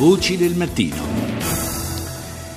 Voci del mattino.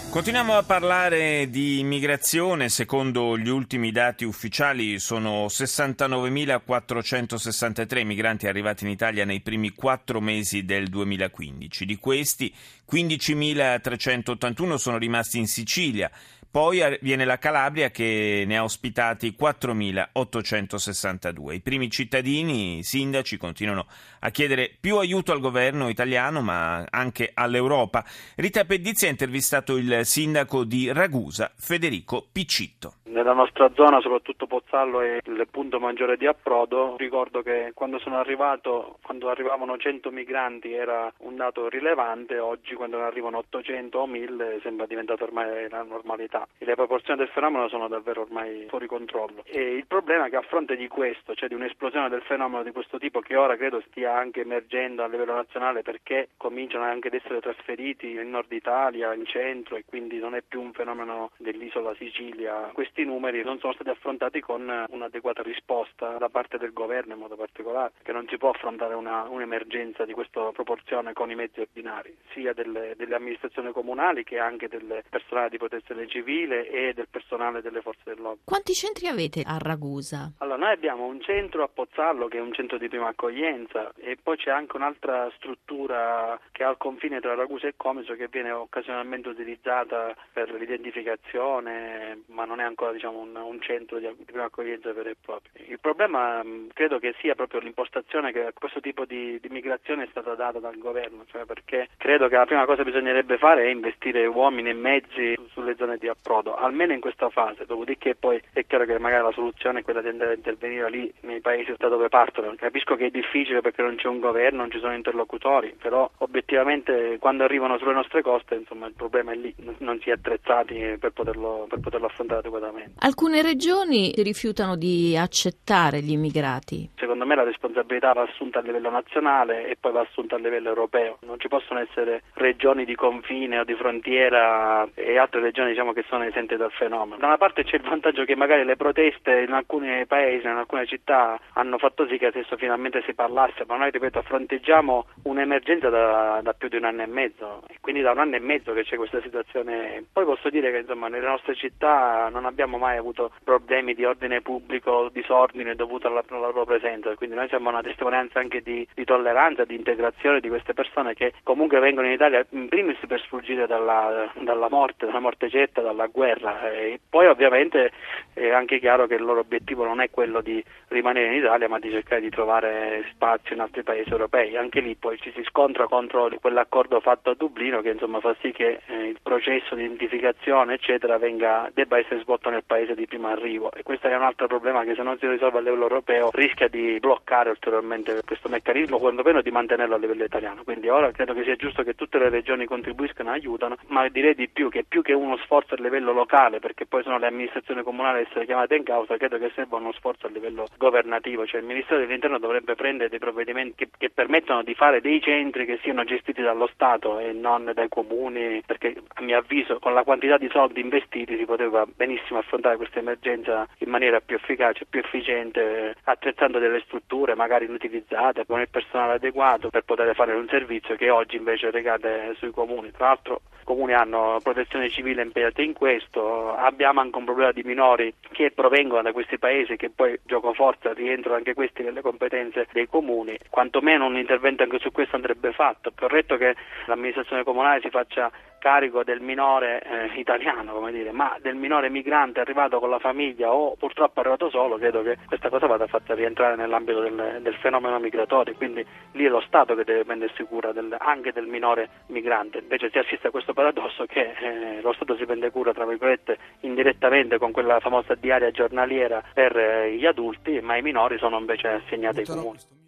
Continuiamo a parlare di immigrazione. Secondo gli ultimi dati ufficiali sono 69.463 migranti arrivati in Italia nei primi quattro mesi del 2015. Di questi 15.381 sono rimasti in Sicilia, poi viene la Calabria che ne ha ospitati 4.862. I primi cittadini, i sindaci, continuano a chiedere più aiuto al governo italiano ma anche all'Europa. Rita Pedizzi ha intervistato il sindaco di Ragusa, Federico Piccitto. Nella nostra zona, soprattutto Pozzallo, è il punto maggiore di approdo. Ricordo che quando sono arrivato, quando arrivavano 100 migranti era un dato rilevante, oggi quando ne arrivano 800 o 1000 sembra diventata ormai la normalità. E le proporzioni del fenomeno sono davvero ormai fuori controllo. E il problema è che a fronte di questo, cioè di un'esplosione del fenomeno di questo tipo che ora credo stia anche emergendo a livello nazionale perché cominciano anche ad essere trasferiti in nord Italia, in centro e quindi non è più un fenomeno dell'isola Sicilia. Questi questi numeri non sono stati affrontati con un'adeguata risposta da parte del governo in modo particolare, che non si può affrontare una, un'emergenza di questa proporzione con i mezzi ordinari, sia delle, delle amministrazioni comunali che anche del personale di protezione civile e del personale delle forze dell'ordine. Quanti centri avete a Ragusa? Allora, noi abbiamo un centro a Pozzallo che è un centro di prima accoglienza e poi c'è anche un'altra struttura che è al confine tra Ragusa e Comiso che viene occasionalmente utilizzata per l'identificazione, ma non è ancora diciamo, un, un, centro di, prima accoglienza vero e proprio. Il problema mh, credo che sia proprio l'impostazione che a questo tipo di, di migrazione è stata data dal governo, cioè perché credo che la prima cosa che bisognerebbe fare è investire uomini e mezzi sulle zone di approdo, almeno in questa fase, dopodiché poi è chiaro che magari la soluzione è quella di andare a intervenire lì nei paesi da dove partono. Capisco che è difficile perché non c'è un governo, non ci sono interlocutori, però obiettivamente quando arrivano sulle nostre coste insomma, il problema è lì, non si è attrezzati per poterlo, per poterlo affrontare adeguatamente. Alcune regioni rifiutano di accettare gli immigrati. Secondo me la responsabilità va assunta a livello nazionale e poi va assunta a livello europeo. Non ci possono essere regioni di confine o di frontiera e altre regioni diciamo, che sono esenti dal fenomeno. Da una parte c'è il vantaggio che magari le proteste in alcuni paesi, in alcune città hanno fatto sì che adesso finalmente si parlasse, ma noi ripeto fronteggiamo un'emergenza da, da più di un anno e mezzo e quindi da un anno e mezzo che c'è questa situazione. Poi posso dire che insomma, nelle nostre città non abbiamo mai avuto problemi di ordine pubblico, disordine dovuto alla, alla loro presenza, quindi noi siamo una testimonianza anche di, di, tolleranza, di integrazione di queste persone che comunque vengono in Italia in primis per sfuggire dalla, dalla morte, dalla morte certa, dalla guerra. E poi ovviamente è anche chiaro che il loro obiettivo non è quello di rimanere in Italia ma di cercare di trovare spazio in altri paesi europei, anche lì poi ci si scontra contro quell'accordo fatto a Dublino che insomma fa sì che eh, il processo di identificazione eccetera venga, debba essere svolto nel paese di primo arrivo. E questo è un altro problema che se non si risolve a livello europeo rischia di bloccare ulteriormente questo meccanismo, quantomeno di mantenerlo a livello italiano. Quindi ora credo che sia giusto che tutte le regioni contribuiscano e aiutano, ma direi di più che più che uno sforzo a livello locale, perché poi sono le amministrazioni comunali a essere chiamate in causa, credo che serva uno sforzo a livello governativo, cioè il Ministero dell'Interno dovrebbe prendere dei provvedimenti che, che permettano di fare dei centri che siano gestiti dallo Stato e non dai comuni, perché a mio avviso con la quantità di soldi investiti si poteva benissimo affrontare questa emergenza in maniera più efficace, più efficiente, attrezzando delle strutture magari inutilizzate, con il personale adeguato per poter fare un servizio che oggi invece recade sui comuni. Tra l'altro i comuni hanno protezione civile impegnata in questo, abbiamo anche un problema di minori che provengono da questi paesi che poi gioco forza rientrano anche questi nelle competenze dei comuni, quantomeno un intervento anche su questo andrebbe fatto, è corretto che l'amministrazione comunale si faccia carico del minore eh, italiano, come dire, ma del minore migrante arrivato con la famiglia o purtroppo arrivato solo, credo che questa cosa vada fatta rientrare nell'ambito del, del fenomeno migratorio, quindi lì è lo Stato che deve prendersi cura del, anche del minore migrante. Invece si assiste a questo paradosso che eh, lo Stato si prende cura, tra virgolette, indirettamente con quella famosa diaria giornaliera per eh, gli adulti, ma i minori sono invece assegnati ai comuni.